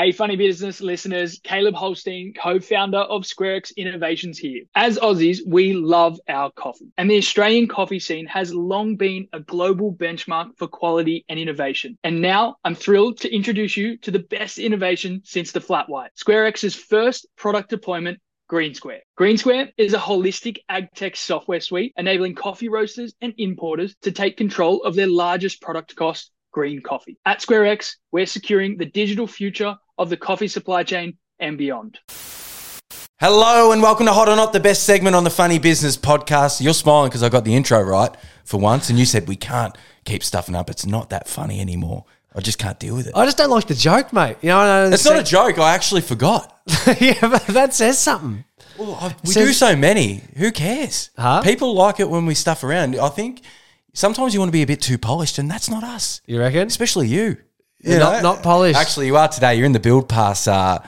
Hey, funny business listeners, Caleb Holstein, co founder of SquareX Innovations here. As Aussies, we love our coffee, and the Australian coffee scene has long been a global benchmark for quality and innovation. And now I'm thrilled to introduce you to the best innovation since the flat white SquareX's first product deployment. Green Square. Green Square is a holistic ag tech software suite enabling coffee roasters and importers to take control of their largest product cost, green coffee. At SquareX, we're securing the digital future of the coffee supply chain and beyond. Hello and welcome to Hot or Not, the best segment on the Funny Business podcast. You're smiling because I got the intro right for once, and you said we can't keep stuffing up. It's not that funny anymore. I just can't deal with it. I just don't like the joke, mate. You know, I don't It's not a joke. I actually forgot. yeah, but that says something. Well, I, we Says- do so many. Who cares? Huh? People like it when we stuff around. I think sometimes you want to be a bit too polished, and that's not us. You reckon? Especially you. You're not- not polished. Actually, you are today. You're in the build pass. Uh,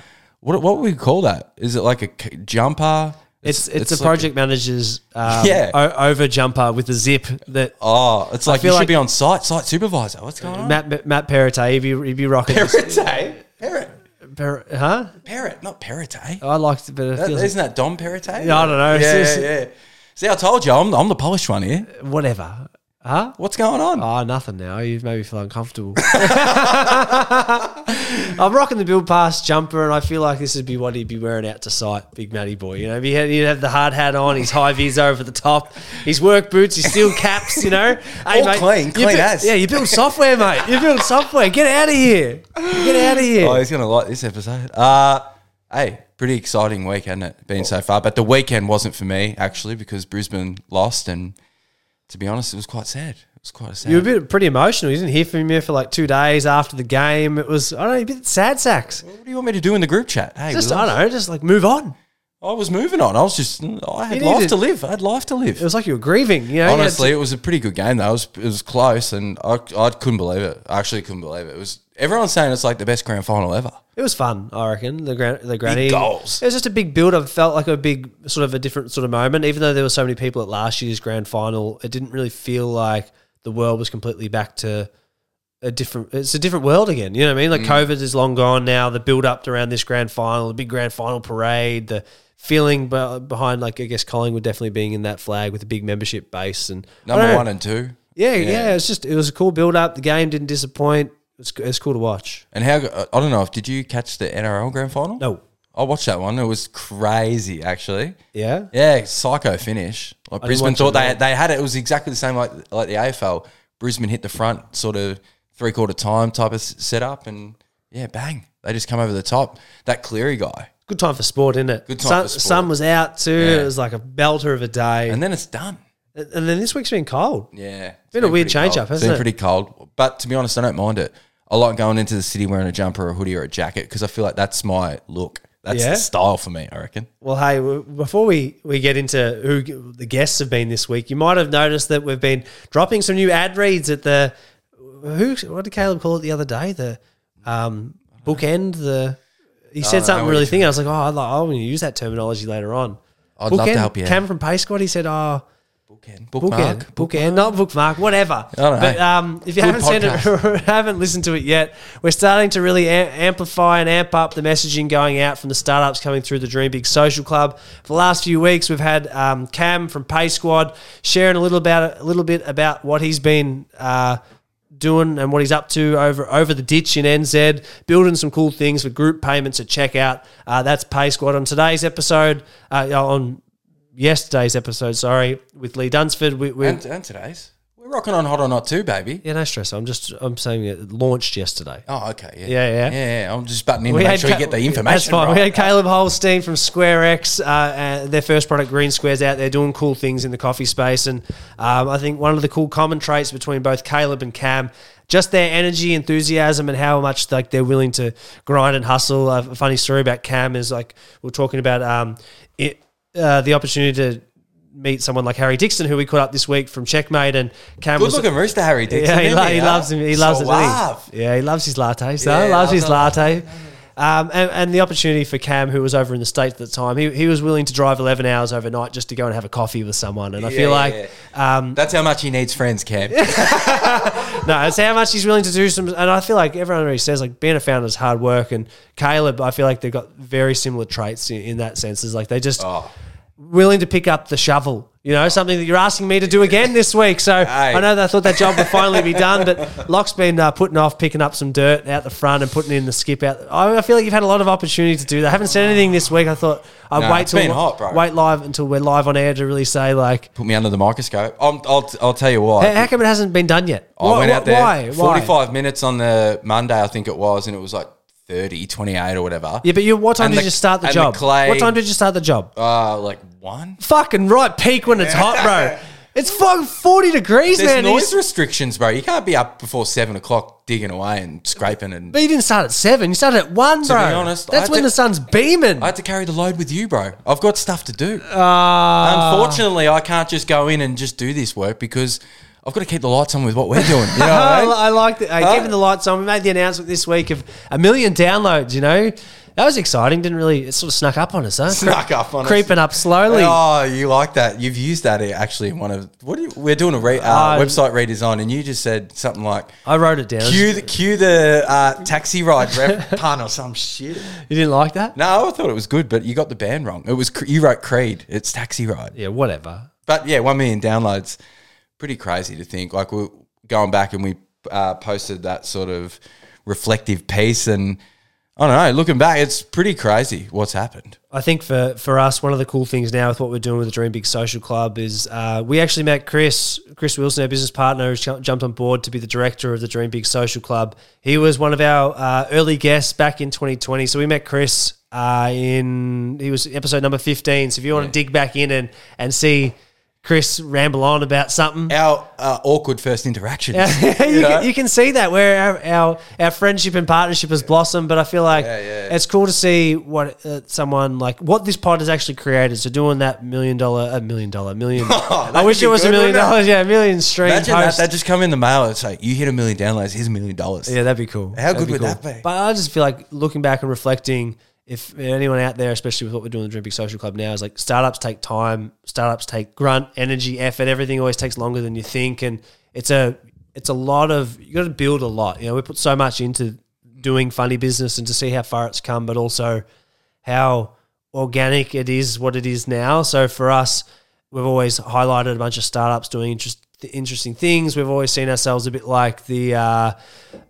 what what would we call that? Is it like a c- jumper? It's it's, a like project manager's um, Yeah. o- over jumper with a zip that oh, it's like you feel should like- be on site, site supervisor. What's going on? Matt Matt Perrottet, he'd be, he'd be rocking. Parrot, parrot, Per, huh? parrot, not parrot. I liked it, but it That, feels isn't that Dom Perrottet? Yeah, I don't know. Yeah, yeah, yeah. See, I told you, I'm, I'm the polished one here. whatever. Huh? What's going on? Oh, nothing now. You've made me feel uncomfortable. I'm rocking the build pass jumper, and I feel like this would be what he'd be wearing out to sight, Big Matty boy. You know, he had, he'd have the hard hat on, his high vis over the top, his work boots, his steel caps. You know, hey, All clean, clean build- as. Yeah, you build software, mate. You build software. Get out of here. Get out of here. Oh, he's gonna like this episode. Uh hey, pretty exciting week, hasn't it? Been so far. But the weekend wasn't for me actually because Brisbane lost, and to be honest, it was quite sad. It was quite sad. You were a bit pretty emotional. You didn't hear from me for like two days after the game. It was I don't know, a bit sad sacks. what do you want me to do in the group chat? Hey, Just I don't know, just like move on. I was moving on. I was just I had You life needed- to live. I had life to live. It was like you were grieving. You know, you had Honestly, it was a pretty good game though. It was, it was close, and I, I couldn't believe it. I actually couldn't believe it. It was everyone's saying it's like the best grand final ever. It was fun, I reckon. The gran- the granny goals. It was just a big build up. Felt like a big sort of a different sort of moment. Even though there were so many people at last year's grand final, it didn't really feel like the world was completely back to a different. It's a different world again. You know what I mean? Mm. Like COVID is long gone now. The build up around this grand final, the big grand final parade, the feeling be- behind like I guess Collingwood definitely being in that flag with a big membership base and Number one and two. Yeah, yeah, It's just it was a cool build up. The game didn't disappoint. It's it's cool to watch. And how I don't know if did you catch the NRL grand final? No, I watched that one. It was crazy, actually. yeah. Yeah, psycho finish. Like didn't Brisbane thought they they had it. It was exactly the same like like the AFL. Brisbane hit the front, sort of three quarter time type of s- setup, and yeah, bang, they just come over the top. That Cleary guy, Good time for sport, isn't it? Good time sun, for sport. sun was out too. Yeah. It was like a belter of a day. and And, then it's done. And then this week's been cold. Yeah, it's Been a weird pretty change cold. up, It's hasn't been it? pretty cold, but to be honest, I don't mind it. I like going into the city wearing a jumper, or a hoodie, or a jacket because I feel like that's my look. That's Yeah? the style for me. I reckon. Well, hey, w- before we, we get into who g- the guests have been this week, you might have noticed that we've been dropping some new ad reads at the who? What did Caleb call it the other day? The um, bookend. The he said know something really thinking. I was like, oh, I like, I'm going to use that terminology later on. I'd love to help you out. Cam from Pay Squad. He said, oh. Bookend, Bookend, bookend, not bookmark, whatever. don't know. But um, if you Good haven't seen it or haven't listened to it yet, we're starting to really am- amplify and amp up the messaging going out from the startups coming through the Dream Big Social Club. For the last few weeks, we've had um, Cam from Pay Squad sharing a little about a little bit about what he's been. Uh, Doing and what he's up to over over the ditch in NZ, building some cool things for group payments at checkout. Uh, that's Pay Squad on today's episode. Uh, on yesterday's episode, sorry, with Lee Dunsford. We, we, And, and today's. Rocking on hot or not too, baby. yeah, no stress. I'm just I'm saying it launched yesterday. Oh, okay. Yeah. Yeah, yeah. Yeah, yeah. I'm just butting in to make sure Ca- you get the information. That's fine. Right. We had Caleb Holstein from SquareX, uh, uh, their first product, Green Squares, out there doing cool things in the coffee space. And um, I think one of the cool common traits between both Caleb and Cam, just their energy, enthusiasm, and how much like they're willing to grind and hustle. A funny story about Cam is like we're talking about um, it, uh, the opportunity to meet someone like Harry Dixon, who we caught up this week from Checkmate, and Cam Good was looking rooster, Harry Dixon. yeah, he, lo- he loves him. He loves it. doesn't he? Yeah, he loves his latte. So Yeah, loves his latte. Um, and, and the opportunity for Cam, who was over in the States at the time, he, he was willing to drive 11 hours overnight just to go and have a coffee with someone. And I feel Yeah, like um, That's how much he needs friends, Cam. no, it's how much he's willing to do some. And I feel like everyone already says like being a founder is hard work. And Caleb, I feel like they've got very similar traits in, in that sense. Is like they just Oh. Willing to pick up the shovel. You know, something that you're asking me to do again this week. So I know that I thought that job would finally be done, but Lach's been uh, putting off picking up some dirt out the front and putting in the skip out. I, I feel like you've had a lot of opportunity to do that. I haven't said anything this week. I thought I'd No, wait till hot, wait live until we're live on air to really say like, Put me under the microscope. I'll, I'll, I'll tell you why. how, how come it hasn't been done yet? I Why- went out there Why? Why? 45 minutes on the Monday, I think it was, and it was like 30, 28 or whatever. Yeah, but you. What time And did the- you start the job? the clay- What time did you start the job? Uh, like one? Fucking right, peak when it's hot, bro. It's fucking forty degrees, There's man. noise restrictions, bro. You can't be up before seven o'clock digging away and scraping. And But you didn't start at seven. You started at one, bro. be honest, I that's when to- the sun's beaming. I had to carry the load with you, bro. I've got stuff to do. Ah. Unfortunately, I can't just go in and just do this work because I've got to keep the lights on with what we're doing. You know what I, I mean? I like uh, Huh? keeping the lights on. We made the announcement this week of a million downloads. You know, that was exciting. Didn't really. It sort of snuck up on us, huh? Snuck up on us. creeping up slowly. Oh, you like that? You've used that actually in one of what? Do you, we're doing a re, uh, Uh, website redesign, and you just said something like I wrote it down. cue the cue the uh, taxi ride rep pun or some shit. You didn't like that? No, I thought it was good, but you got the band wrong. It was you wrote Creed. It's taxi ride. Yeah, whatever. But yeah, one million downloads. Pretty crazy to think. Like we're going back and we uh, posted that sort of reflective piece, and I don't know. Looking back, it's pretty crazy what's happened. I think for, for us, one of the cool things now with what we're doing with the Dream Big Social Club is uh, we actually met Chris, Chris Wilson, our business partner, who's ju- jumped on board to be the director of the Dream Big Social Club. He was one of our uh, early guests back in 2020. So we met Chris uh, in, he was episode number 15. So if you want to dig back in and, and see Chris ramble on about something, Our uh, awkward first interactions. you, can, you can see that where our, our our friendship and partnership has blossomed. But I feel like Yeah, yeah. it's cool to see what uh, someone like what this pod has actually created. So doing that million dollar, a million dollar, million. I Oh, that'd wish it was a million dollars. Yeah, a million stream Imagine that. That just come in the mail. It's like you hit a million downloads. Here's a million dollars. yeah, that'd be cool. How That'd good would cool. that be? But I just feel like looking back and reflecting. If anyone out there, especially with what we're doing in the Big Social Club now, is like startups take time, startups take grunt, energy, effort. Everything always takes longer than you think, and it's a it's a lot of you got to build a lot. You know, we put so much into doing funny business and to see how far it's come, but also how organic it is, what it is now. So for us, we've always highlighted a bunch of startups doing interest, interesting things. We've always seen ourselves a bit like the uh,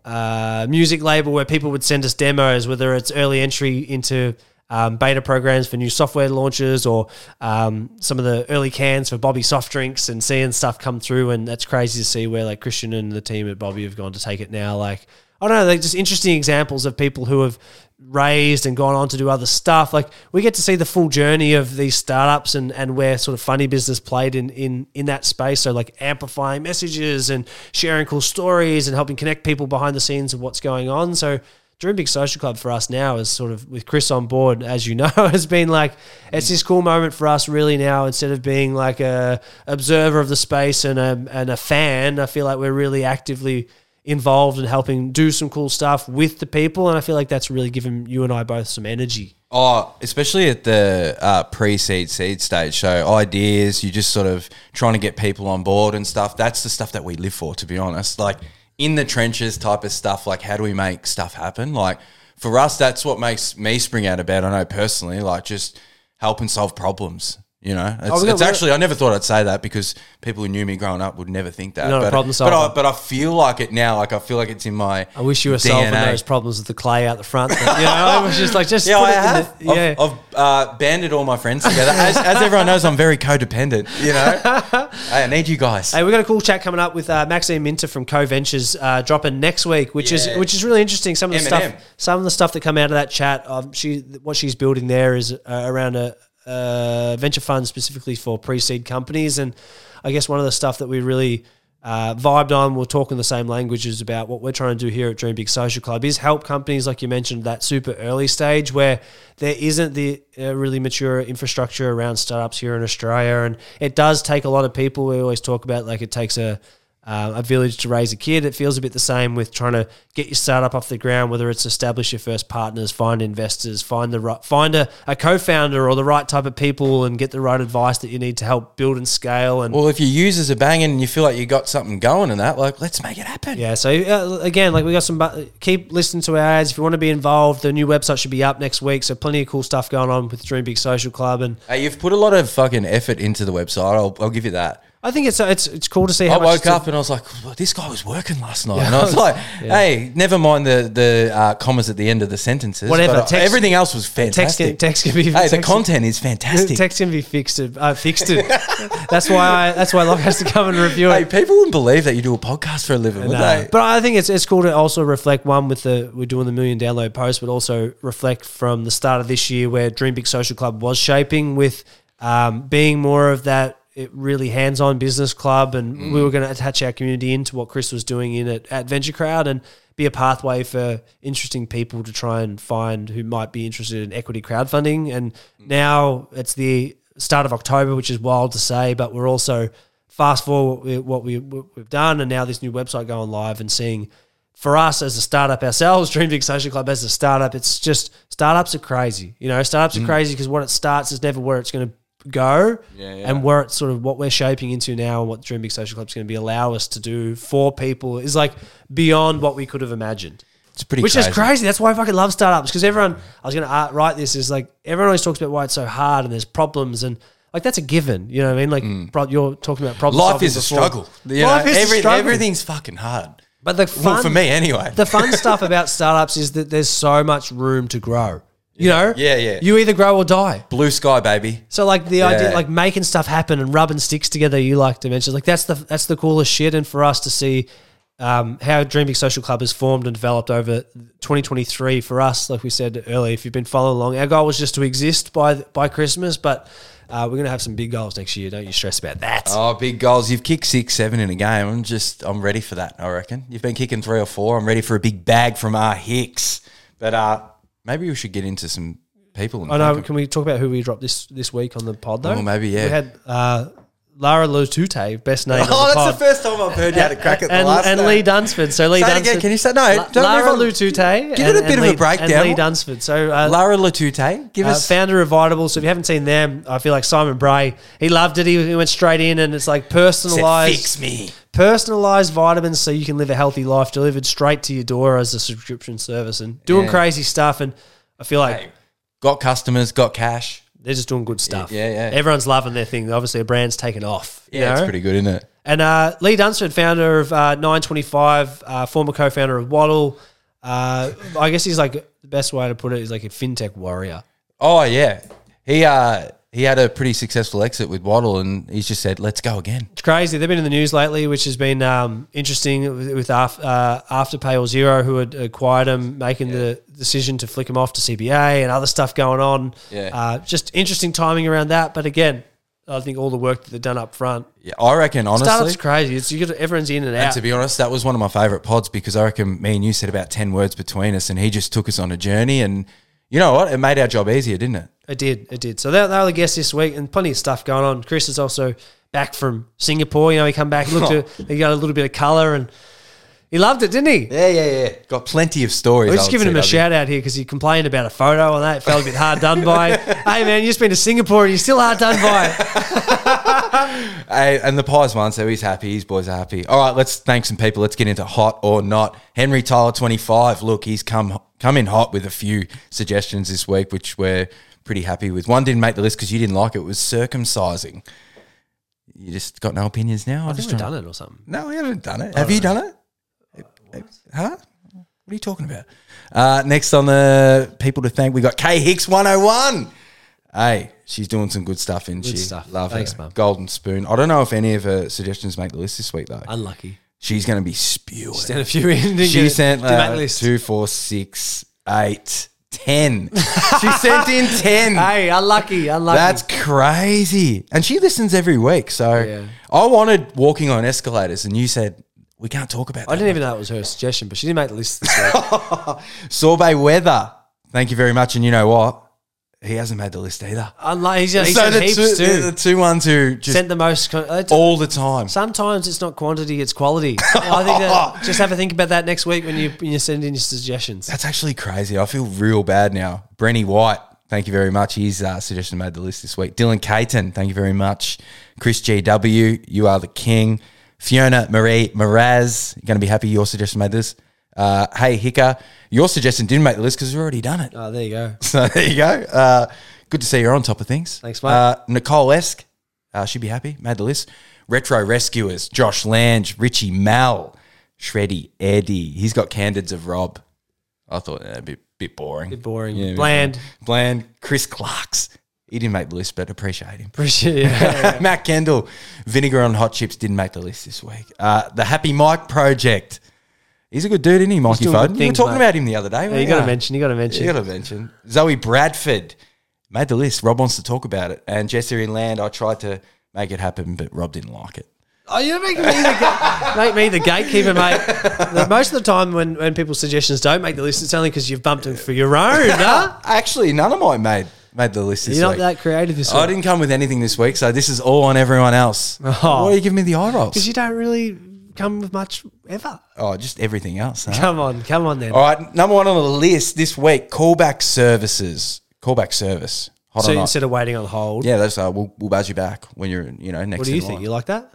uh, music label where people would send us demos, whether it's early entry into um, beta programs for new software launches or um, some of the early cans for Bobby soft drinks and seeing stuff come through. And that's crazy to see where like Christian and the team at Bobby have gone to take it now. Like, I don't know, like just interesting examples of people who have raised and gone on to do other stuff. Like we get to see the full journey of these startups and, and where sort of funny business played in, in in that space. So like amplifying messages and sharing cool stories and helping connect people behind the scenes of what's going on. So Dream Big Social Club for us now is sort of with Chris on board, as you know, has been like it's this cool moment for us really now. Instead of being like a observer of the space and a and a fan, I feel like we're really actively involved in helping do some cool stuff with the people, and I feel like that's really given you and I both some energy. Oh, especially at the uh, pre-seed seed stage. So ideas, you're just sort of trying to get people on board and stuff. That's the stuff that we live for, to be honest. Like in the trenches type of stuff. Like how do we make stuff happen? Like for us, that's what makes me spring out of bed. I know personally, like just helping solve problems. You know, it's, Oh, it's actually I never thought I'd say that because people who knew me growing up would never think that. You're not a but, problem but. I, but I feel like it now. Like I feel like it's in my. I wish you were solving those problems with the clay out the front. But, you know, I was just like, just Yeah, put I it in have. the- yeah. I've, I've uh, banded all my friends together. As, as everyone knows, I'm very codependent. You know, Hey, I need you guys. Hey, we've got a cool chat coming up with uh, Maxine Minter from Co Ventures uh, dropping next week, which is which is really interesting. Some of the M&M. stuff, some of the stuff that come out of that chat, um, she what she's building there is uh, around a, a venture fund specifically for pre-seed companies, and I guess one of the stuff that we really uh, vibed on, we're talking the same languages about what we're trying to do here at Dream Big Social Club is help companies like you mentioned that super early stage where there isn't the uh, really mature infrastructure around startups here in Australia, and it does take a lot of people. We always talk about like it takes a uh, a village to raise a kid. It feels a bit the same with trying to get your startup off the ground, whether it's establish your first partners, find investors, find the right, find a, a co-founder or the right type of people, and get the right advice that you need to help build and scale. And Well, if your users are banging and you feel like you got something going and that, like, let's make it happen. yeah, so uh, again, like we got some. bu- Keep listening to our ads if you want to be involved. The new website should be up next week, so plenty of cool stuff going on with Dream Big Social Club, and Hey, you've put a lot of fucking effort into the website. I'll, I'll give you that. I think it's it's it's cool to see how I woke up and I was like, this guy was working last night. And I was like, hey, never mind the, the uh, commas at the end of the sentences. Whatever, but text- everything else was text fantastic. can, text can be hey, the text- content is fantastic. Text can be fixed. Uh, fixed. it. that's why I. That's why Lach has to come and review Hey, it. people wouldn't believe that you do a podcast for a living, would Nah. they? But I think it's it's cool to also reflect one with the we're doing the million download post, but also reflect from the start of this year where Dream Big Social Club was shaping with um, being more of that it really hands-on business club, and we were going to attach our community into what Chris was doing in it at Venture Crowd and be a pathway for interesting people to try and find who might be interested in equity crowdfunding. And now it's the start of October, which is wild to say, but we're also fast forward what we what we've done, and now this new website going live and seeing. For us as a startup ourselves, Dream Big Social Club as a startup, it's just startups are crazy. You know, startups Mm. are crazy because what it starts is never where it's going to go, Yeah, yeah. and where it's sort of what we're shaping into now, and what Dream Big Social Club is going to be allow us to do for people is like beyond what we could have imagined. It's pretty Which crazy. is crazy. That's why I fucking love startups because everyone. I was going to write this is like everyone always talks about why it's so hard and there's problems and like that's a given. You know what I mean? Like pro- you're talking about problem. Mm. Life is a struggle. You Life know, is a struggle. Everything's fucking hard. But the fun, Well, for me, anyway. the fun stuff about startups is that there's so much room to grow. You know? Yeah, yeah. You either grow or die. Blue sky, baby. So like the idea, Yeah. like making stuff happen and rubbing sticks together, you like to mention, like that's the that's the coolest shit. And for us to see um, how Dream Big Social Club has formed and developed over 2023 for us, like we said earlier, if you've been following along, our goal was just to exist by by Christmas, but uh, we're gonna have some big goals next year. Don't you stress about that. Oh, big goals. You've kicked six, seven in a game. I'm just, I'm ready for that, I reckon. You've been kicking three or four. I'm ready for a big bag from R. Hicks. But uh, maybe we should get into some people. And I know. thank 'em. Can we talk about who we dropped this this week on the pod though? Oh, maybe, yeah. We had uh, Lara Lutute, best name. Oh, the that's pod. the first time I've heard you had a crack at the and, last and name. Lee Dunsford. So Lee Say Dunsford. again. Can you say- no, La- don't Lara. Lutute. Give it a bit of a Lee, breakdown. And Lee Dunsford. So uh, Lara Latute, give uh, us. founder of Vitable. So if you haven't seen them, I feel like Simon Bray. He loved it. He, he went straight in, and it's like said, personalized, Fix me. personalized vitamins, so you can live a healthy life delivered straight to your door as a subscription service, and doing Yeah. crazy stuff. And I feel like Hey, got customers, got cash. They're just doing good stuff. Yeah, yeah. Everyone's loving their thing. Obviously, a brand's taken off. Yeah, it's pretty good, isn't it? And uh, Lee Dunsford, founder of uh, 925, uh, former co-founder of Waddle. Uh, I guess he's like the best way to put it is like a fintech warrior. Oh yeah, he uh he had a pretty successful exit with Waddle, and he's just said, "Let's go again." It's crazy. They've been in the news lately, which has been um, interesting with, with Af- uh, Afterpay or Xero, who had acquired him, making the decision to flick him off to CBA and other stuff going on. Yeah. Uh, just interesting timing around that. But again, I think all the work that they've done up front. Yeah, I reckon honestly. Startups crazy. It's you got everyone's in and And out. to be honest, that was one of my favourite pods because I reckon me and you said about 10 words between us and he just took us on a journey. And you know what? It made our job easier, didn't it? It did. It did. So they're, they're the guests this week, and plenty of stuff going on. Chris is also back from Singapore. You know, he come back, he looked, oh. at, he got a little bit of color, and he loved it, didn't he? Yeah, yeah, yeah. Got plenty of stories. We're just giving him a shout out here because he complained about a photo and that felt a bit hard done by. hey man, you just been to Singapore and you're still hard done by. Hey, and the pies won, so he's happy. His boys are happy. All right, let's thank some people. Let's get into hot or not. Henry Tyler, 25. Look, he's come come in hot with a few suggestions this week, which we're pretty happy with. One didn't make the list because you didn't like it. it. Was circumcising. You just got no opinions now. I think just we've done it or something. No, we haven't done it. Have you done it? Huh? What are you talking about? Uh, next on the people to thank, we got Kay Hicks 101. Hey, she's doing some good stuff, isn't she? stuff. Love Thanks, her. Mum. Golden spoon. I don't know if any of her suggestions make the list this week though. Unlucky. She's going to be spewing. She sent a few in. She sent uh, two, four, six, eight, ten. she sent in ten. Hey, unlucky, unlucky. That's crazy. And she listens every week. So Yeah. I wanted walking on escalators, and you said we can't talk about that. I didn't even know it was her suggestion, but she didn't make the list this week. Sorbet weather. Thank you very much. And you know what? He hasn't made the list either. Unlike he's, he's so the heaps two, too. the two ones who just Sent the most. con- uh, all the time. Sometimes it's not quantity, it's quality. I think that, just have a think about that next week when you when you send in your suggestions. That's actually crazy. I feel real bad now. Brenny White, thank you very much. His uh, suggestion made the list this week. Dylan Caton, thank you very much. Chris GW, you are the king. Fiona Marie Miraz, you're going to be happy your suggestion made this. Uh, hey, Hicker, your suggestion didn't make the list because we've already done it. Oh, there you go. So there you go. Uh, good to see you're on top of things. Thanks, mate. Uh, Nicole Esk, uh, she'd be happy. Made the list. Retro Rescuers, Josh Lange, Richie Mal, Shreddy, Eddie. He's got candids of Rob. I thought uh, a bit bit boring. Bit boring. Yeah, a bit Bland. Bland. Chris Clarks. He didn't make the list, but appreciate him. Appreciate it. Yeah. Matt Kendall, vinegar on hot chips didn't make the list this week. Uh, the Happy Mike Project. He's a good dude, isn't he, Mikey doing Foden? You were things, talking mate. about him the other day. Yeah, weren't you got to mention. You got to mention. You got to mention Zoe Bradford made the list. Rob wants to talk about it, and Jesse in Land. I tried to make it happen, but Rob didn't like it. Oh, you're making me the ga- make me the gatekeeper, mate. The- Most of the time, when, when people's suggestions don't make the list, it's only because you've bumped them for your own. Huh? Actually, none of mine made made the list this You're not week. that creative this I week didn't come with anything this week, so this is all on everyone else. Oh. Why are you giving me the eye rolls? because you don't really come with much ever. oh, just everything else. Huh? Come on, come on then. All right, number one on the list this week: callback services. Callback service. Hold so instead of waiting on hold, yeah, that's uh, we'll, we'll buzz you back when you're you know next. what do you in think? line. You like that?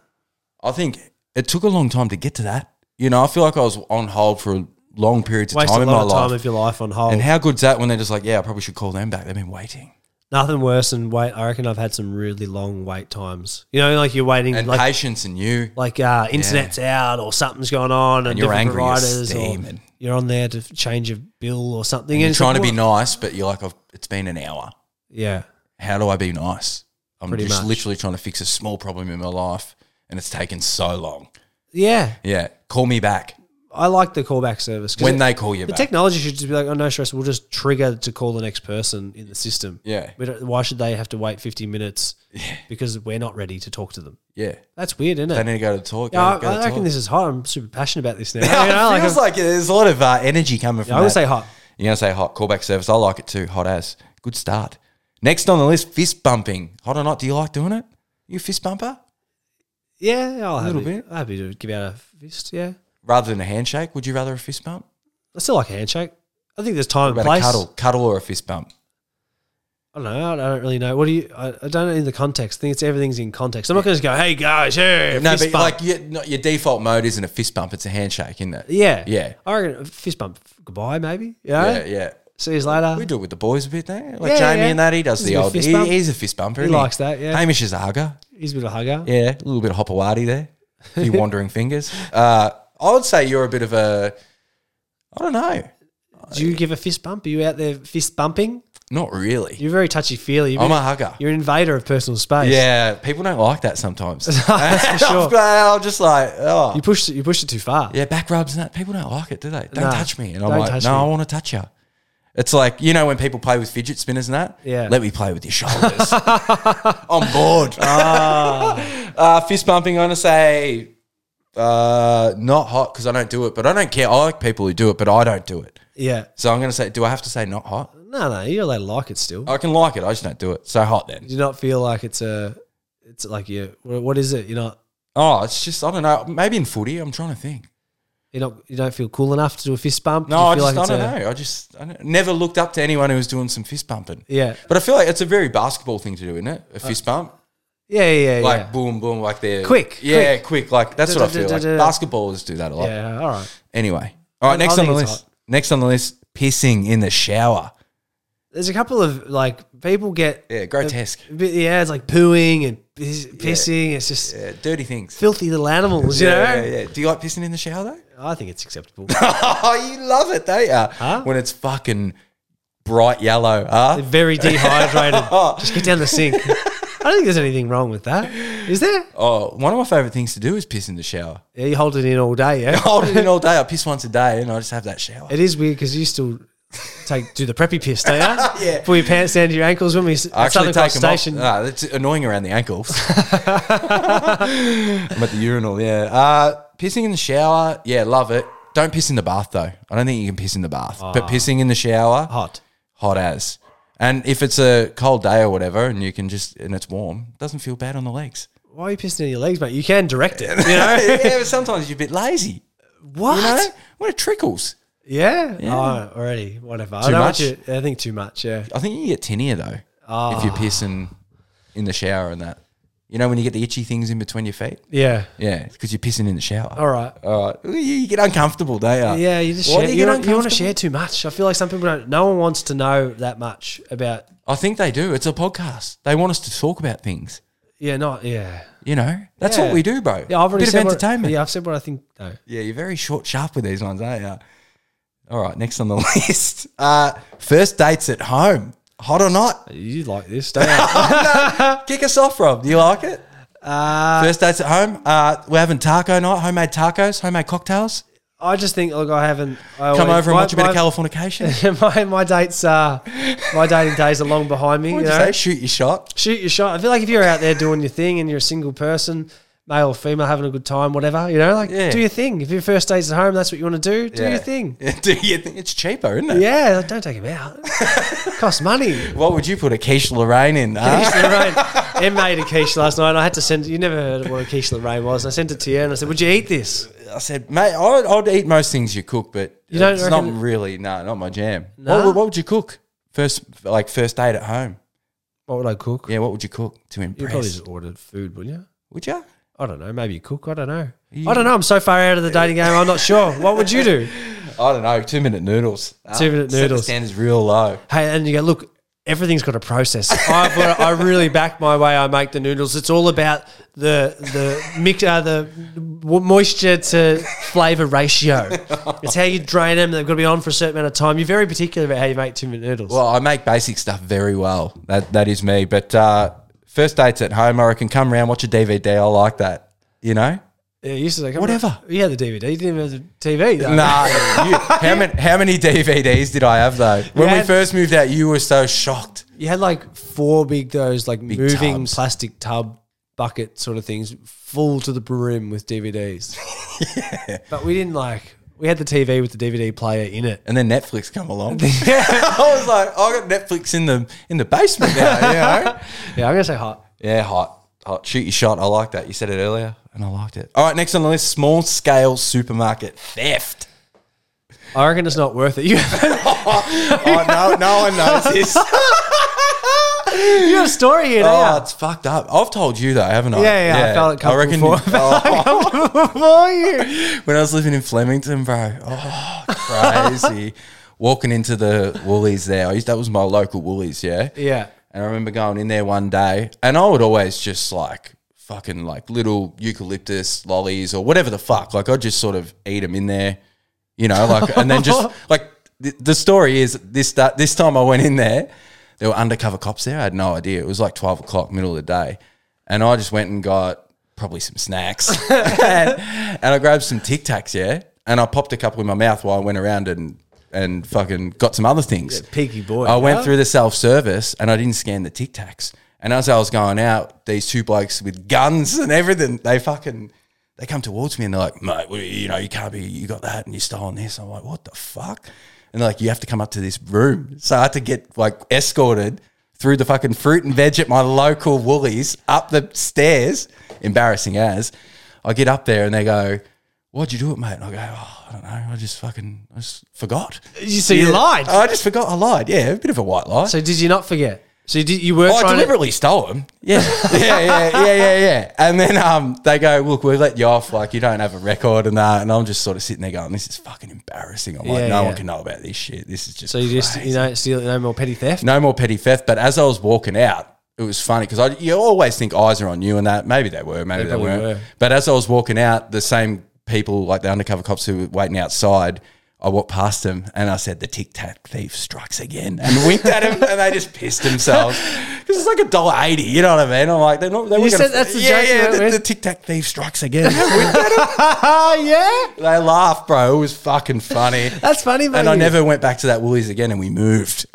I think it took a long time to get to that. You know, I feel like I was on hold for long periods of Waste time a in my lot of time life. of your life on hold. and how good's that when they're just like, yeah, I probably should call them back. They've been waiting. Nothing worse than wait. I reckon I've had some really long wait times. You know, like you're waiting, And like patience and you. like uh, internet's out or something's going on, and, And you're angry, you're or you're on there to change a bill or something. and You're and it's trying to be nice, but you're like, I've, it's been an hour. Yeah, How do I be nice? I'm Pretty just much. literally trying to fix a small problem in my life, and it's taken so long. yeah. Yeah, call me back I like the callback service when it- they call you the back. technology should just be like, oh no stress, we'll just trigger to call the next person in the system. yeah, why should they have to wait 50 minutes Yeah. because we're not ready to talk to them? yeah. That's weird, isn't it? They need to go to talk. Yeah, I, I reckon talk. this is hot. I'm super passionate about this now. Yeah, You know, it like feels I'm- like there's a lot of uh, energy coming from. I would say hot. You're gonna say hot callback service. I like it too. Hot as good start. Next on the list, fist bumping. Hot or not? Do you like doing it? You a fist bumper Yeah, I'll little happy, bit. happy to give out a fist. Yeah, rather than a handshake? Would you rather a fist bump? I still like a handshake. I think there's time What and about place. a cuddle, cuddle or a fist bump? I don't know. I don't really know. What do you? I, I don't know in the context. I think it's everything's in context. I'm not going to just go, "Hey guys, hey, No, fist but bump." like your, not, your default mode isn't a fist bump; it's a handshake, isn't it? yeah, Yeah, I reckon a fist bump. Goodbye, maybe. Yeah. yeah, yeah. See you later. We do it with the boys a bit there, like Yeah, Jamie yeah. and that. He does He's the a bit old. fist He, bump. he's a fist bumper. He isn't likes that, yeah. Hamish is a hugger. He's a bit of a hugger. Yeah, a little bit of Hopawati there. A few wandering fingers. Uh, I would say you're a bit of a. I don't know. Do you give a fist bump? Are you out there fist bumping? Not really. You're very touchy feely. I'm a hugger. You're an invader of personal space. Yeah, people don't like that sometimes. That's for sure. I'm just like, oh. You pushed it. You pushed it too far. yeah, back rubs and that. People don't like it, do they? Don't Nah, touch me. And I'm don't like, touch no, me. I want to touch you. It's like, you know, when people play with fidget spinners and that? Yeah. Let me play with your shoulders. I'm bored. Ah. uh, fist bumping, I'm going to say uh, not hot because I don't do it, but I don't care. I like people who do it, but I don't do it. Yeah. So I'm going to say, do I have to say not hot? No, no. You're allowed to like it still. I can like it. I just don't do it. So hot then. Do you not feel like it's a? It's like you. What is it? You're not. Oh, it's just, I don't know. Maybe in footy, I'm trying to think. You not. You don't feel cool enough to do a fist bump. No, you I feel just like I don't a- know. I just I don't- never looked up to anyone who was doing some fist bumping. Yeah. But I feel like it's a very basketball thing to do, isn't it? A fist bump, Yeah. Yeah. Yeah. like yeah. boom, boom, like they're Quick, Yeah, quick. Like that's what I feel like. Da-da-da-da-da. Basketballers do that a lot. Yeah. All right. Anyway, all right. I- Next I on the think it's list. Next on the list, pissing in the shower. There's a couple of like people get. Yeah, grotesque. a bit- yeah, it's like pooing and piss, pissing. It's just Yeah, dirty things. filthy little animals. You know. yeah, yeah. Do you like pissing in the shower though? I think it's acceptable. oh, you love it, don't you? Huh? When it's fucking bright yellow, huh? Very dehydrated. Just get down the sink. I don't think there's anything wrong with that. Is there? Oh, one of my favorite things to do is piss in the shower. Yeah, you hold it in all day. Yeah. I hold it in all day. I piss once a day, and I just have that shower. It is weird because you still take do the preppy piss, don't you? Yeah. Pull your pants down to your ankles when we I at Southern actually Cross take them off. Station. Ah, it's annoying around the ankles. I'm at the urinal, yeah. Uh, pissing in the shower, yeah, love it. Don't piss in the bath though. I don't think you can piss in the bath, but pissing in the shower, Hot. hot as. And if it's a cold day or whatever, and you can just and it's warm, it doesn't feel bad on the legs. Why are you pissing in your legs, mate? You can direct it. You know yeah, but sometimes you're a bit lazy. what? You know, when it trickles. Yeah. Oh, already. Whatever. I Too know much? You, I think too much. Yeah. I think you get tinnier though if you're ah. pissing in the shower and that. You know when you get the itchy things in between your feet. Yeah. Yeah, because you're pissing in the shower. All right. All right. You, you get uncomfortable, don't you? Yeah, you just Why share, do you, you, you want to share too much. I feel like some people don't. No one wants to know that much about. I think they do. It's a podcast. They want us to talk about things. Yeah, not yeah. You know, that's Yeah. what we do, bro. Yeah, I've already Bit said of what- entertainment. yeah, I've said what I think. though. Yeah, you're very short, sharp with these ones, aren't you? All right, next on the list. Uh, first dates at home. Hot or not? You like this, don't you? Kick us off, Rob. Do you like it? uh, First dates at home. Uh, we're having taco night, homemade tacos, homemade cocktails. I just think, look, I haven't. I Come always- over and my- watch a bit of my- Californication. my my dates are my dating days are long behind me. What you you know? say? Shoot your shot. Shoot your shot. I feel like if you're out there doing your thing and you're a single person, male or female, having a good time, whatever, you know, like Yeah. do your thing. If your first date's at home, that's what you want to do. Do your thing. Do you think it's cheaper, isn't it? Yeah, like, don't take him out. Costs money. What would you put a quiche Lorraine in? huh? Quiche Lorraine. Em made a quiche last night, and I had to send. You never heard of what a quiche Lorraine was. I sent it to you, and I said, "Would you eat this?" I said, mate, I'd, I'd eat most things you cook, but You don't it's reckon- not really, no, not my jam. Nah? What, would- what would you cook? First, like first date at home. What would I cook? Yeah, what would you cook to impress? You impress? probably just ordered food, wouldn't you? would you? I don't know. Maybe you cook. I don't know. You- I don't know. I'm so far out of the dating game. I'm not sure. What would you do? I don't know. Two minute noodles. Two minute noodles. standards real low. Hey, and you go, look, everything's got a process. I've got, I really back my way I make the noodles. It's all about the the mix, uh, the moisture to flavor ratio. It's how you drain them. They've got to be on for a certain amount of time. You're very particular about how you make two minute noodles. Well, I make basic stuff very well. That that is me. But uh, first dates at home, or I reckon. Come round, watch a DVD. I like that. You know. yeah, you used to say, Whatever. You had the DVD. You didn't even have the TV. Though. Nah, you, how many how many DVDs did I have though? When we first moved out, you were so shocked. You had like four big those like moving tubs. plastic tub bucket sort of things full to the brim with DVDs. yeah. But we didn't like we had the TV with the DVD player in it. And then Netflix come along. I was like, oh, I got Netflix in the in the basement now. You know? Yeah, I'm gonna say hot. yeah, hot, hot. Shoot your shot. I like that. You said it earlier, and I liked it. All right, next on the list: small scale supermarket theft. I reckon it's not worth it. You, oh no, no one knows this. you got a story here, Oh, it's fucked up. I've told you though, haven't I? Yeah, yeah, I felt it I comfortable for- oh, you? For you. when I was living in Flemington, bro. Oh, crazy. Walking into the Woolies there. I used that was my local Woolies, yeah. Yeah. And I remember going in there one day, and I would always just like fucking like little eucalyptus lollies or whatever the fuck. Like I'd just sort of eat them in there, you know, like and then just like the, the story is this that this time I went in there, there were undercover cops there. I had no idea. It was like twelve o'clock, middle of the day, and I just went and got probably some snacks, and, and I grabbed some Tic Tacs, yeah, and I popped a couple in my mouth while I went around and. And fucking got some other things. Peaky boy. I went yeah? through the self service and I didn't scan the Tic Tacs. And as I was going out, these two blokes with guns and everything, they fucking they come towards me and they're like, mate, you know, you can't be, you got that and you stolen this. I'm like, what the fuck? And they're like, you have to come up to this room. So I had to get like escorted through the fucking fruit and veg at my local Woolies up the stairs, embarrassing as. I get up there and they go, why'd you do it, mate? And I go, oh, I don't know. I just fucking, I just forgot. You- so you lied. I just forgot I lied. Yeah, a bit of a white lie. so did you not forget? So you, did, you were Oh, I trying to. deliberately stole them. Yeah. yeah, yeah, yeah, yeah, yeah. And then um, they go, look, we'll let you off. Like, you don't have a record and that. And I'm just sort of sitting there going, this is fucking embarrassing. I'm like, no yeah. one can know about this shit. This is just So you just you know steal no more petty theft. no more petty theft. But as I was walking out, it was funny because I you always think eyes are on you and that. Maybe they were, maybe They they, weren't. were. But as I was walking out, the same people, like the undercover cops who were waiting outside, I walked past him and I said, "The Tic Tac thief strikes again," and winked at him, and they just pissed themselves because it's like a dollar eighty. You know what I mean? I'm like, they're not. They You said that's the yeah, joke yeah. The, the Tic Tac thief strikes again. Winked at them. Ah, yeah. They laughed, bro. It was fucking funny. That's funny, mate. And I never went back to that Woolies again, and we moved.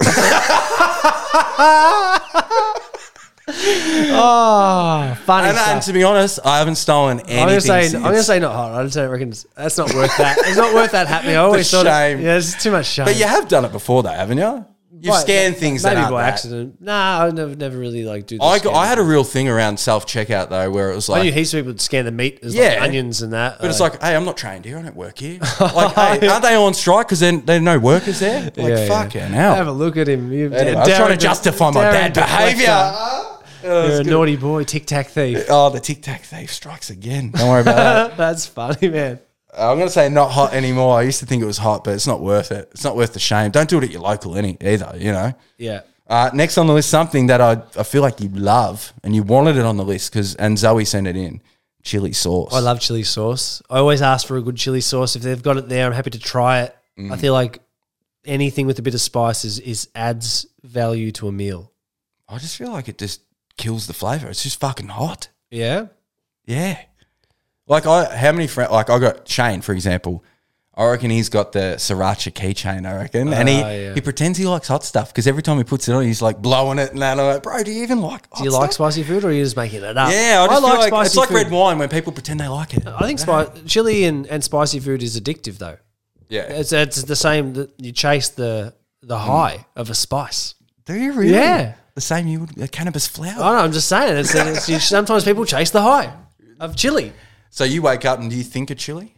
Oh, funny and, and stuff. to be honest, I haven't stolen anything. I'm gonna say since. I'm gonna say not hot. I just don't reckon it's, that's not worth that. It's not worth that happening. I always thought shame. It, yeah, it's too much shame. But you have done it before, though, haven't you? You scan things maybe that aren't by that. accident. Nah, I never, never really like do. The I, got. I had a real thing around self checkout though, where it was I like, knew heaps of people would scan the meat as Yeah. like onions and that. but it's like, hey, I'm not trained here. I don't work here. Like, hey, aren't they on strike because there there are no workers there? Like, Yeah, fucking yeah. hell. have a look at him. You, Anyway, I was trying to justify my bad behaviour. You're a naughty boy, tic tac thief. Oh, the tic tac thief strikes again. Don't worry about that. That's funny, man. I'm going to say not hot anymore. I used to think it was hot, but it's not worth it. It's not worth the shame. Don't do it at your local any either, you know. Yeah. Uh, next on the list, something that I, I feel like you love and you wanted it on the list because, and Zoe sent it in chili sauce. I love chili sauce. I always ask for a good chili sauce. If they've got it there, I'm happy to try it. Mm. I feel like anything with a bit of spice is, is adds value to a meal. I just feel like it just kills the flavor. It's just fucking hot. Yeah. Yeah. Like I, how many friends? Like I got Shane, for example. I reckon he's got the sriracha keychain. I reckon, and he Ah, yeah. he pretends he likes hot stuff because every time he puts it on, he's like blowing it. And that. I'm like, bro, do you even like? Hot Do you like spicy food or are you just making it up? Yeah, I just feel like it's like food. red wine when people pretend they like it. I think spi- chili and, and spicy food is addictive though. Yeah. It's it's the same that you chase the the high of a spice. Do you really? Yeah. The same you would a cannabis flower. don't know, I'm just saying. It's, it's, you, sometimes people chase the high of chili. So you wake up and do you think of chili?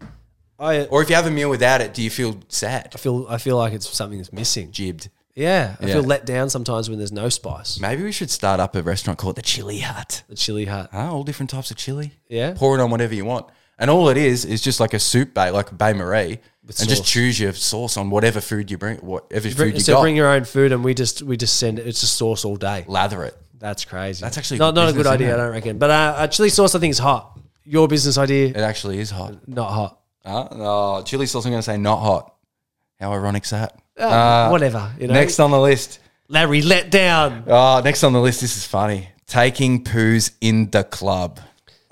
I Or if you have a meal without it, do you feel sad? I feel I feel like it's something that's missing. Jibbed. Yeah, I Yeah. feel let down sometimes when there's no spice. Maybe we should start up a restaurant called the Chili Hut. The chili hut. Huh? All different types of chili. Yeah. Pour it on whatever you want. And all it is is just like a soup bay, like a bain-marie, and just choose your sauce on whatever food you bring, whatever Bring, food you so got. bring your own food, and we just we just send it. It's just sauce all day. lather it. That's crazy. That's actually not not a good idea. I don't reckon. But uh, uh, chili sauce, I think is hot. Your business idea, It actually is hot. not hot. Huh? Oh, chili sauce. I'm going to say not hot. How ironic's that? Uh, Uh, whatever. You know. Next on the list. Larry let down. Oh, next on the list. This is funny. Taking poos in the club.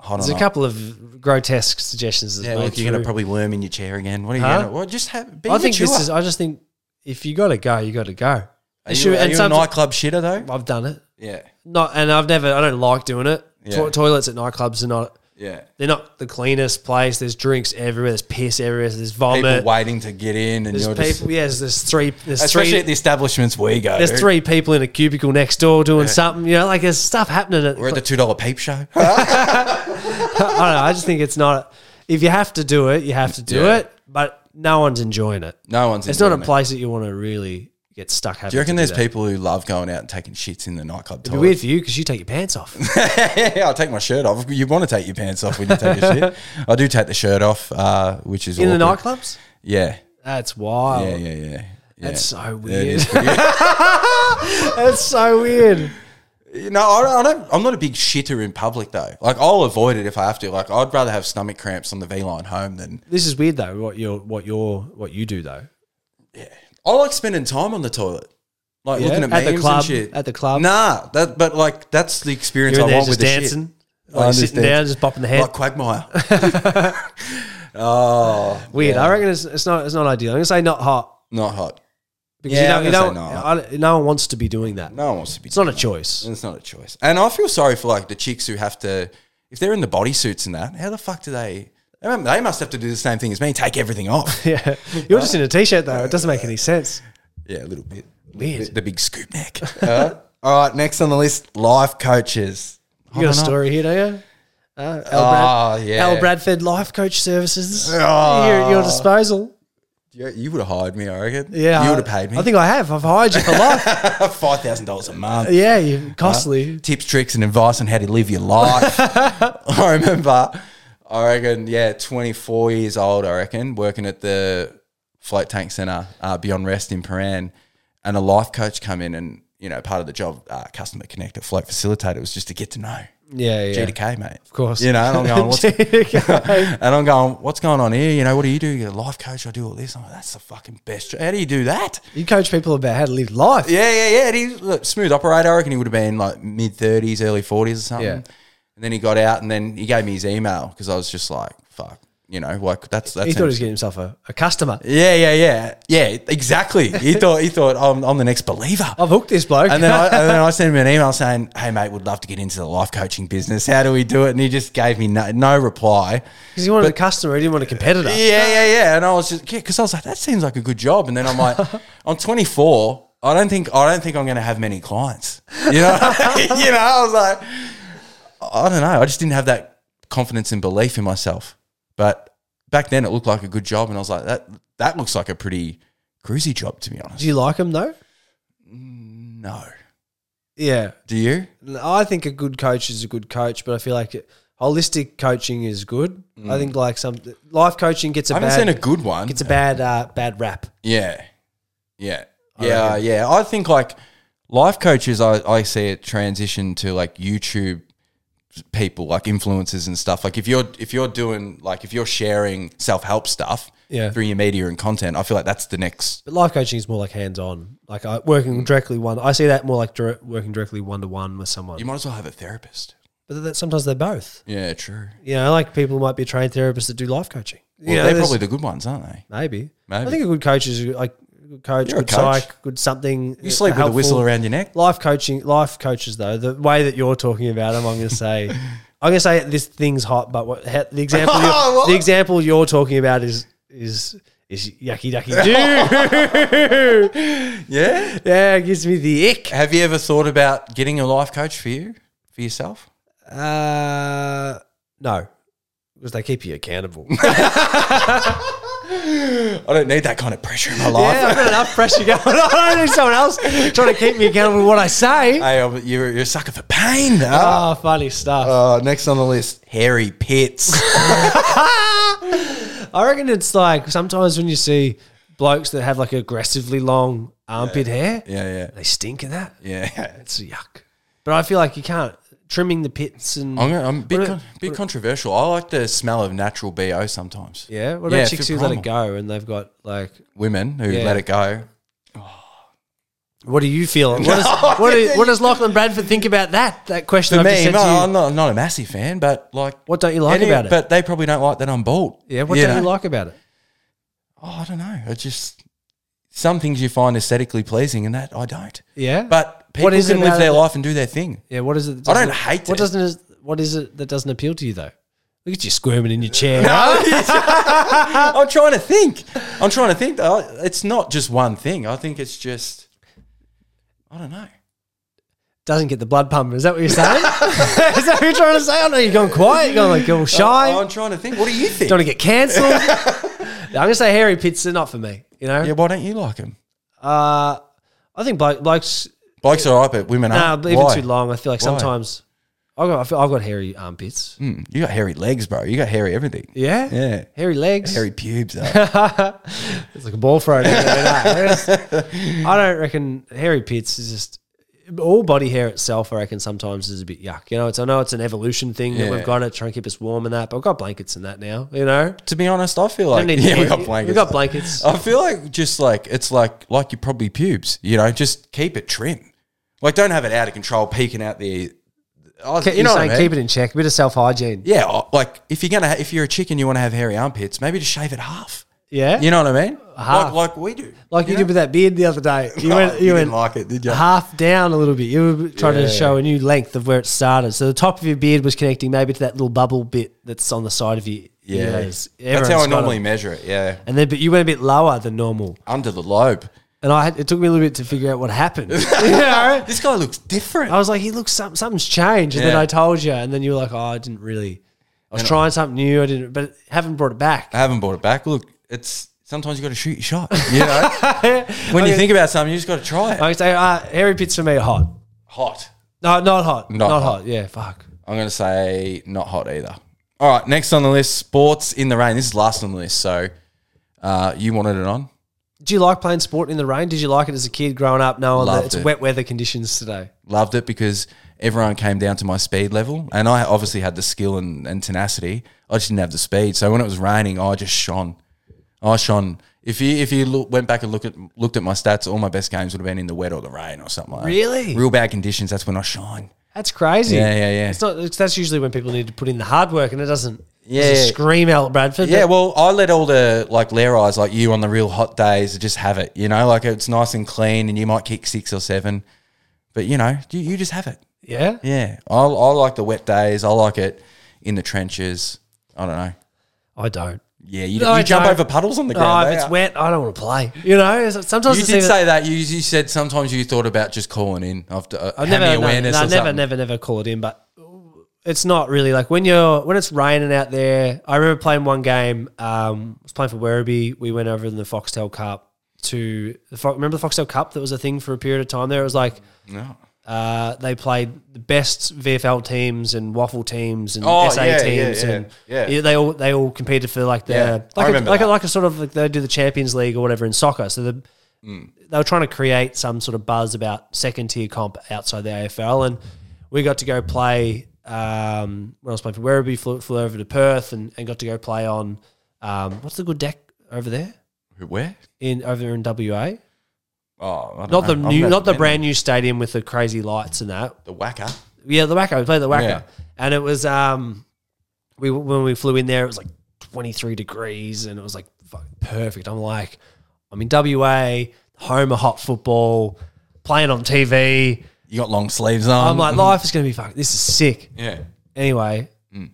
Hot There's a couple of grotesque suggestions. Yeah, look, you're going to probably worm in your chair again. What are you Huh? going to? Well, just have. Be I think this is. I just think if you got to go, you got to go. Are you, should- are you a nightclub shitter though? I've done it. Yeah, Not, and I've never. I don't like doing it. Yeah. To- toilets at nightclubs are not. Yeah. They're not the cleanest place. There's drinks everywhere. There's piss everywhere. There's vomit. People waiting to get in, and There's you're people. just. yes, there's three. There's Especially three. at the establishments we go. there's three people in a cubicle next door doing something. You know, like there's stuff happening. At, We're at the two dollar peep show. I don't know. I just think it's not. If you have to do it, you have to do Yeah. it. But no one's enjoying it. No one's. It's not a enjoying it. place that you want to really get stuck having. Do you reckon to there's that. people who love going out and taking shits in the nightclub It'd be toilet? weird for you because you take your pants off. yeah, I'll take my shirt off. You want to take your pants off when you take a shit. I do take the shirt off, uh, which is in the nightclubs. Yeah, That's wild. yeah, yeah, yeah. yeah. That's so weird. That's so weird. You know, I don't, I don't. I'm not a big shitter in public though. Like, I'll avoid it if I have to. Like, I'd rather have stomach cramps on the V/Line home than. This is weird though. What you're, what you're, what you do though. I like spending time on the toilet, like Yeah? looking at, At the memes club- and shit. at the club? Nah, that. But like, that's the experience You're in I there want just with the dancing, shit. I like sitting understand. down, just bopping the head. like Quagmire. oh, weird. I reckon it's, it's not. It's not ideal. I'm gonna say not hot not hot. because Yeah, you don't. You gonna don't. say no. I, no one wants to be doing that. No one wants to be. It's not a choice. It's not a choice. And I feel sorry for like the chicks who have to, if they're in the bodysuits and that, how the fuck do they? They they must have to do the same thing as me, take everything off. Yeah, you're just in a t-shirt though. It doesn't make any sense. yeah, a little bit. Weird. The, the big scoop neck. Uh, all right, next on the list, life coaches. You got a story here, don't you? Uh, Al, Oh, Brad, yeah. Al Bradford Life Coach Services Oh. here at your disposal. You, you would have hired me, I reckon. Yeah, you would have paid me. I think I have. I've hired you for life. five thousand dollars a month. yeah, you costly. Tips, tricks, and advice on how to live your life. I remember, I reckon, yeah, 24 years old, I reckon, working at the float tank center uh, Beyond Rest in Prahran, and a life coach come in and, you know, part of the job, uh, customer connect at float facilitator was just to get to know. Yeah, yeah. G to K, mate. Of course. You know, and I'm going, what's, and I'm going, what's going on here? You know, what do you do? You're a life coach. I do all this. I'm like, that's the fucking best. job. How do you do that? you coach people about how to live life. Yeah, yeah, yeah. And he's look, smooth operator. I reckon he would have been like mid thirties, early forties or something. Yeah. And then he got out, and then he gave me his email because I was just like, "Fuck," you know, like that's that's. he thought he was getting himself a, a customer. yeah, yeah, yeah, yeah. Exactly. He thought he thought I'm, I'm the next believer. I've hooked this bloke. And then, I, and then I sent him an email saying, "Hey mate, would love to get into the life coaching business. How do we do it?" And he just gave me no, no reply. because he wanted a customer, he didn't want a competitor. Yeah, yeah, yeah. And I was just, yeah, because I was like, that seems like a good job. And then I'm like, I'm 24. I don't think I don't think I'm going to have many clients. You know, you know. I was like, I don't know. I just didn't have that confidence and belief in myself. But back then, it looked like a good job, and I was like, that that looks like a pretty cruisy job, to be honest. Do you like them though? Mm, no, Yeah. do you? I think a good coach is a good coach, but I feel like it, holistic coaching is good. Mm. I think like some life coaching gets a I haven't bad seen a good one. gets a bad uh, bad rap. Yeah. Yeah. Yeah. Uh, yeah. I think like life coaches, I, I see it transition to like YouTube people, like influencers and stuff. Like if you're if you're doing like if you're sharing self help stuff Yeah. through your media and content, I feel like that's the next But life coaching is more like hands on, like uh, working directly one. I see that more like working directly one to one with someone. you might as well have a therapist. but that, sometimes they're both. Yeah, true. You know, like people might be trained therapists that do life coaching. Well, You know, they're there's- probably the good ones, aren't they? maybe. Maybe. I think a good coach is like good coach, You're good coach. psych, good something. You sleep with a whistle around your neck. Life coaching, life coaches though, the way that you're talking about them, I'm going to say, I'm going to say this thing's hot, but what he- the example, you're, What? the example you're talking about is is is yucky ducky do. Yeah. yeah, it gives me the ick. Have you ever thought about getting a life coach for you, for yourself? Uh, no, because they keep you accountable. I don't need that kind of pressure in my life. yeah, I've got enough pressure going on. I don't need someone else trying to keep me accountable for what I say. Hey, I'm- you're, you're a sucker for pain. Oh, funny stuff. Uh, next on the list, hairy pits. I reckon it's like sometimes when you see blokes that have like aggressively long armpit hair, yeah, yeah, they stink in that. yeah. It's yuck. But I feel like you can't trimming the pits and I'm, gonna, I'm a bit, con- about- bit controversial. I like the smell of natural bo sometimes. yeah. What Yeah, about chicks who let it go and they've got like? Women who Yeah. let it go. What do you feel? What does, what, does Lachlan Bradford think about that? That question For me, no. I'm not, not a massive fan, but like, What don't you like any- about it? But they probably don't like that I'm bald. yeah, what you don't know? you like about it? Oh, I don't know. I just some things you find aesthetically pleasing, and that I don't. Yeah, But people What is it can live their life and do their thing. yeah. What is it? that I don't hate What it. doesn't? What is it that doesn't appeal to you though? Look at you squirming in your chair. No, I'm trying to think. I'm trying to think. It's not just one thing. I think it's just. I don't know. doesn't get the blood pumping. Is that what you're saying? is that what you're trying to say? I know you're going quiet. You're going like all shy. I'm trying to think. What do you think? Do you want to get cancelled? I'm going to say Harry are not for me. You know, yeah, why don't you like him? uh, I think bloke, blokes. Blokes are right, but women Nah, aren't. even Why? too long. I feel like Why? sometimes I've got, I feel, I've got hairy armpits. Mm, you got hairy legs, bro. You got hairy everything. Yeah, Yeah. hairy legs. Hairy pubes. though. It's like a ball throw. I don't reckon hairy pits is just all body hair itself. I reckon sometimes is a bit yuck. You know, it's I know it's an evolution thing that Yeah. we've got to try and keep us warm and that, but we've got blankets and that now. You know, to be honest, I feel like Don't need yeah, we got blankets. We got blankets. I feel like just like it's like like you probably pubes. You know, just keep it trim. Like don't have it out of control, peeking out the. Oh, you know what I mean? keep it in check. A bit of self hygiene. Yeah, oh, like if you're gonna ha- if you're a chicken, you want to have hairy armpits, maybe just shave it half. Yeah, You know what I mean? Half. Like like we do. like you know? did with that beard the other day. You Oh, went, you, you went didn't like it, did you? half down a little bit. You were trying to show a new length of where it started. So the top of your beard was connecting maybe to that little bubble bit that's on the side of your Yeah, that's how I normally them. measure it. Yeah, And then, but you went a bit lower than normal. under the lobe. And I had, it took me a little bit to figure out what happened. you know? This guy looks different. I was like, he looks some, something's changed. And then I told you, and then you were like, oh, I didn't really. I was trying something new. I didn't, but haven't brought it back. I haven't brought it back. Look, it's sometimes you got to shoot your shot. You know, when you think about something, you just got to try it. I say, uh, hairy pits for me are hot. Hot. No, not hot. Not Not, hot. hot. Yeah, fuck. I'm going to say not hot either. All right, next on the list, sports in the rain. This is last on the list, so uh, you wanted it on. Do you like playing sport in the rain? Did you like it as a kid growing up, knowing that it's it. wet weather conditions today? Loved it because everyone came down to my speed level, and I obviously had the skill and, and tenacity. I just didn't have the speed. So when it was raining, I just shone. I shone. If you if you look, went back and look at looked at my stats, all my best games would have been in the wet or the rain or something like that. Really? Real bad conditions. That's when I shine. That's crazy. Yeah, yeah, yeah. It's not. It's, that's usually when people need to put in the hard work, and it doesn't. Yeah. scream out Bradford. Yeah, well, I let all the like lair eyes like you on the real hot days just have it. You know, like it's nice and clean, and you might kick six or seven, but you know, you, you just have it. yeah. Yeah, I, I like the wet days. I like it in the trenches. I don't know. I don't. Yeah, you, No, you jump over puddles on the Oh, ground. if eh? it's wet, I don't want to play. You know, sometimes You did say that. You, you said sometimes you thought about just calling in after uh, I never, no, awareness no, or never, something. never, never call it in. But it's not really like when you're when it's raining out there. I remember playing one game. Um, I was playing for Werribee. We went over in the Foxtel Cup to the Fo- remember the Foxtel Cup that was a thing for a period of time. There, it was like No. uh, they played the best VFL teams and WAFL teams and Oh, SA yeah, yeah, teams, yeah, and yeah. they all they all competed for like the Yeah, I like a, remember like a, that. like a sort of like they do the Champions League or whatever in soccer. So the Mm. they were trying to create some sort of buzz about second tier comp outside the AFL, and we got to go play. Um, when I was playing for Werribee, flew, flew over to Perth and, and got to go play on um, what's the good deck over there Where? in over in WA. Oh, I don't Not the know. New, not the brand new stadium with the crazy lights and that. the WACA. Yeah, the WACA. We played the WACA, Yeah. and it was um, we when we flew in there, it was like twenty three degrees, and it was like perfect. I'm like, I'm in WA, home of hot football, playing on TV. You got long sleeves on. I'm like, life is gonna be fucking. This is sick. yeah, Anyway, Mm.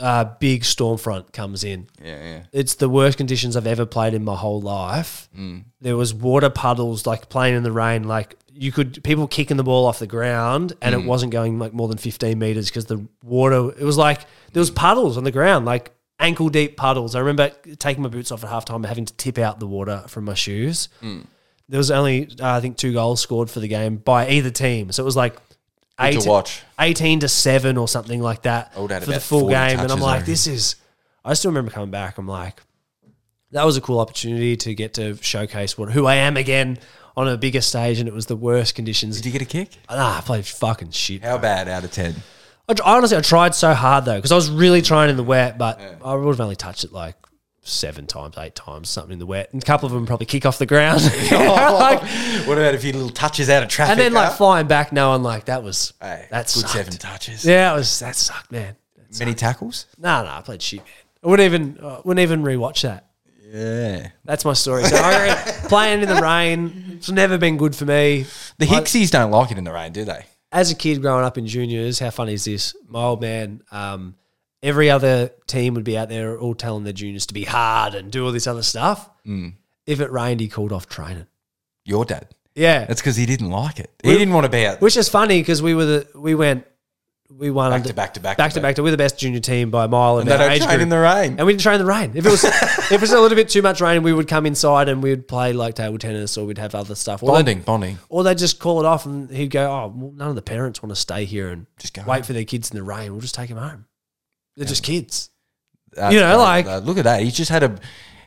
uh, big storm front comes in. yeah, yeah. It's the worst conditions I've ever played in my whole life. Mm. There was water puddles, like playing in the rain. Like you could people kicking the ball off the ground, and Mm. it wasn't going like more than fifteen meters because the water. It was like there was puddles on the ground, like ankle deep puddles. I remember taking my boots off at halftime, and having to tip out the water from my shoes. There was only uh, I think two goals scored for the game by either team, so it was like. Good to 18 watch. 18 to 7 or something like that I would have had for the full game. And I'm like, reckon. this is, I still remember coming back. I'm like, that was a cool opportunity to get to showcase what who I am again on a bigger stage. And it was the worst conditions. Did you get a kick? Ah, I played fucking shit. How bad out of ten? I, honestly, I tried so hard though, because I was really trying in the wet, but I would have only touched it like seven times, eight times, something in the wet. And a couple of them probably kick off the ground. Like, what about a few little touches out of traffic? and then like huh? flying back knowing like that was, Hey, that good sucked. seven touches. Yeah, it was, that sucked, man. Many tackles. No, no, I played shit, man. I wouldn't even uh, wouldn't even rewatch that. Yeah. That's my story. So playing in the rain, it's never been good for me. The Hixies don't like it in the rain, do they? As a kid growing up in juniors, how funny is this? My old man, um, every other team would be out there all telling their juniors to be hard and do all this other stuff. Mm. If it rained, he called off training. Your dad. Yeah, That's because he didn't like it. He We- didn't want to be out which is funny because we were the we went we won back under, to back to back back to back to we're the best junior team by a mile And they don't train group. in the rain. And we didn't train in the rain. If it was if it was a little bit too much rain, we would come inside and we'd play like table tennis or we'd have other stuff. Or Bonding, bonding. Or they'd just call it off and he'd go, Oh, well, none of the parents want to stay here and Just go wait home." for their kids in the rain. We'll just take them home. They're just kids. That's You know, great. like- look at that. He just had a.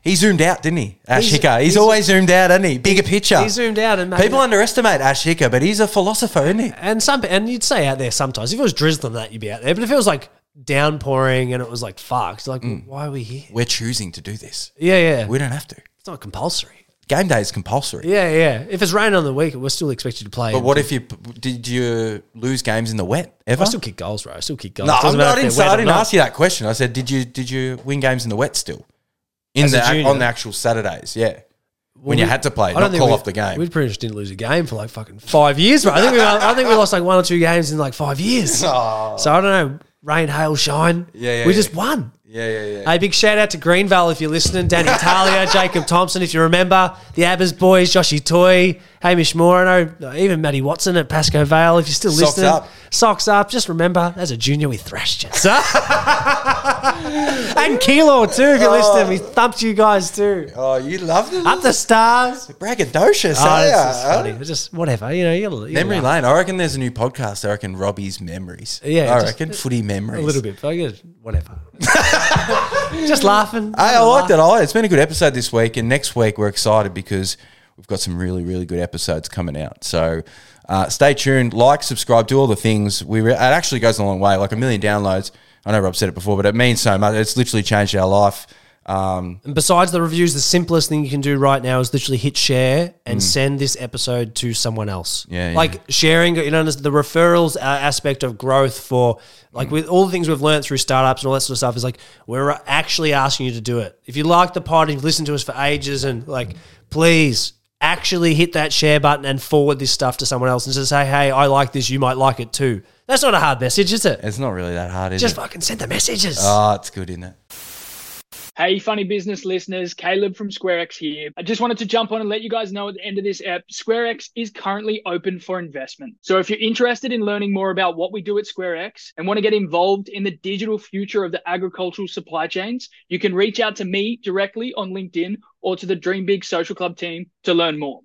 He zoomed out, didn't he? Ash He's- Hicker. He's, he's- always zoomed out, hasn't he? Bigger picture. He zoomed out and made People underestimate Ash Hicker, but he's a philosopher, isn't he? and some and you'd say out there sometimes. If it was drizzling that, you'd be out there. But if it was like downpouring and it was like fucked, like Mm. why are we here? We're choosing to do this. Yeah, yeah. We don't have to. it's not compulsory. Game day is compulsory. Yeah, yeah. If it's raining on the week, we're still expected to play. But what if you did you lose games in the wet ever? I still kick goals, bro. I still kick goals. no, I'm not in, wet I didn't ask you that question. I said, did you did you win games in the wet still? In As the on the actual Saturdays, yeah. when you had to play, I don't call off the game. We pretty much didn't lose a game for like fucking five years, bro. I think we, I think we lost like one or two games in like five years. Oh. So I don't know. Rain, hail, shine. Yeah, yeah, We yeah. just won. Yeah, yeah, yeah. Hey, big shout out to Greenvale if you're listening. Danny Talia, Jacob Thompson, if you remember. The Abbas boys, Joshy Toy, Hamish Moore. I know uh, even Matty Watson at Pascoe Vale if you're still Socks listening. up. Socks up. Just remember, as a junior, we thrashed you. And Keilor too, if you're oh. listening. We thumped you guys too. oh, you loved it. Up the stars. Braggadocious, Oh, it's just funny. It's just whatever, you know. You'll, you'll Memory laugh. Lane. I reckon there's a new podcast. I reckon Robbie's Memories. Yeah, I just- reckon footy memories. a little bit, but I guess whatever. just laughing. Hey, I like that. I, it's been a good episode this week, and next week we're excited because we've got some really, really good episodes coming out. So uh, stay tuned, like, subscribe, do all the things. We re- it actually goes a long way, like a million downloads. I know Rob said it before, but it means so much. It's literally changed our life. Um, And besides the reviews, the simplest thing you can do right now is literally hit share and send this episode to someone else. Mm. Yeah, yeah. like sharing, you know, the referrals uh, aspect of growth for like with all the things we've learned through startups and all that sort of stuff is like we're actually asking you to do it. If you like the pod and you've listened to us for ages and like, please actually hit that share button and forward this stuff to someone else and just say, hey, I like this, you might like it too. That's not a hard message, is it? it's not really that hard, is Just it? fucking send the messages. Oh, it's good, isn't it? Hey, funny business listeners, Caleb from SquareX here. I just wanted to jump on and let you guys know at the end of this app, SquareX is currently open for investment. So if you're interested in learning more about what we do at SquareX and want to get involved in the digital future of the agricultural supply chains, you can reach out to me directly on LinkedIn or to the Dream Big Social Club team to learn more.